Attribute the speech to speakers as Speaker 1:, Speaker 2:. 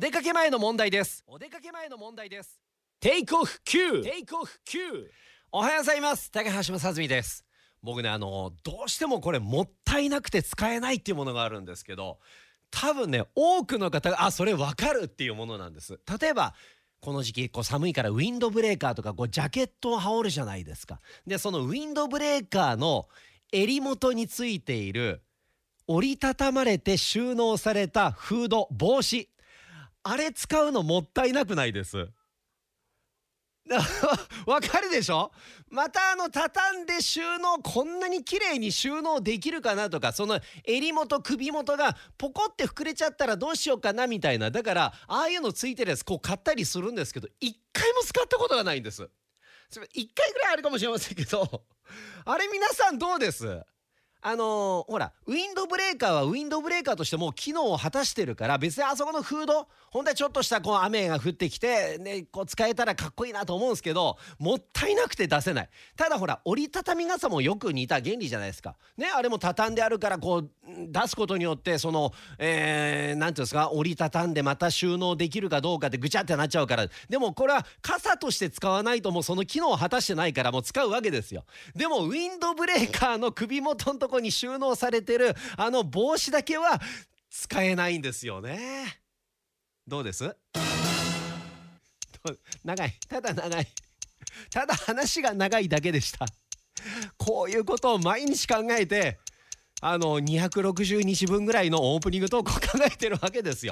Speaker 1: 出かけ前の問題です。お出かけ前の問題です。テイクオフ9テイクオフ9おはようございます。高橋正澄です。僕ねあのどうしてもこれもったいなくて使えないっていうものがあるんですけど多分ね多くの方があそれわかるっていうものなんです。例えばこの時期こう寒いからウィンドブレーカーとかこうジャケットを羽織るじゃないですか。でそのウィンドブレーカーの襟元についている折りたたまれて収納されたフード帽子あれ使うのもったいなくないです。わかるでしょ？またあの畳んで収納こんなに綺麗に収納できるかなとかその襟元首元がポコって膨れちゃったらどうしようかなみたいな。だからああいうのついてるやつこう買ったりするんですけど一回も使ったことがないんです。一回ぐらいあるかもしれませんけど。あれ皆さんどうです？あのー、ほらウィンドブレーカーはウィンドブレーカーとしても機能を果たしてるから別にあそこのフード本当はちょっとしたこう雨が降ってきて、ね、こう使えたらかっこいいなと思うんですけどもったいなくて出せない。ただほら折りたたみ傘もよく似た原理じゃないですか。ねあれも畳んであるからこう出すことによってそのえー、ていうんですか折りたたんでまた収納できるかどうかってぐちゃってなっちゃうから。でもこれは傘として使わないともうその機能を果たしてないからもう使うわけですよ。でもウィンドブレーカーの首元のとこに収納されてるあの帽子だけは使えないんですよね。どうです？長い。ただ長い。ただ話が長いだけでした。こういうことを毎日考えてあの260日分ぐらいのオープニングトークを考えてるわけですよ。